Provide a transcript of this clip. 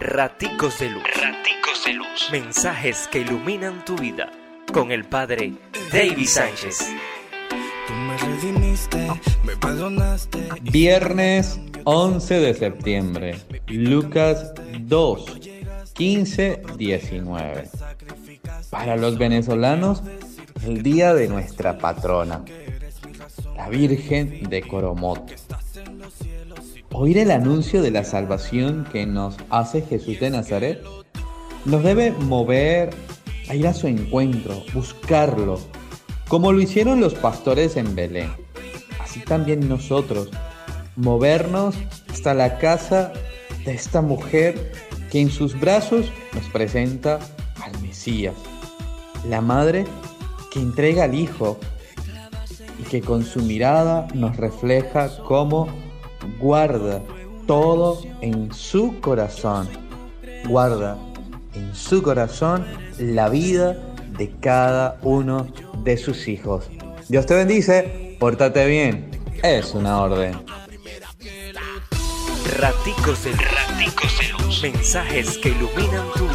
Raticos de Luz. Raticos de Luz. Mensajes que iluminan tu vida. Con el Padre David Sánchez. Viernes 11 de septiembre. Lucas 2, 15, 19. Para los venezolanos, el día de nuestra patrona, la Virgen de Coromoto. Oír el anuncio de la salvación que nos hace Jesús de Nazaret nos debe mover a ir a su encuentro, buscarlo, como lo hicieron los pastores en Belén. Así también nosotros, movernos hasta la casa de esta mujer que en sus brazos nos presenta al Mesías, la madre que entrega al Hijo y que con su mirada nos refleja cómo guarda todo en su corazón. Guarda en su corazón la vida de cada uno de sus hijos. Dios te bendice, pórtate bien, es una orden. Raticos Luz. Raticos. Mensajes que iluminan tu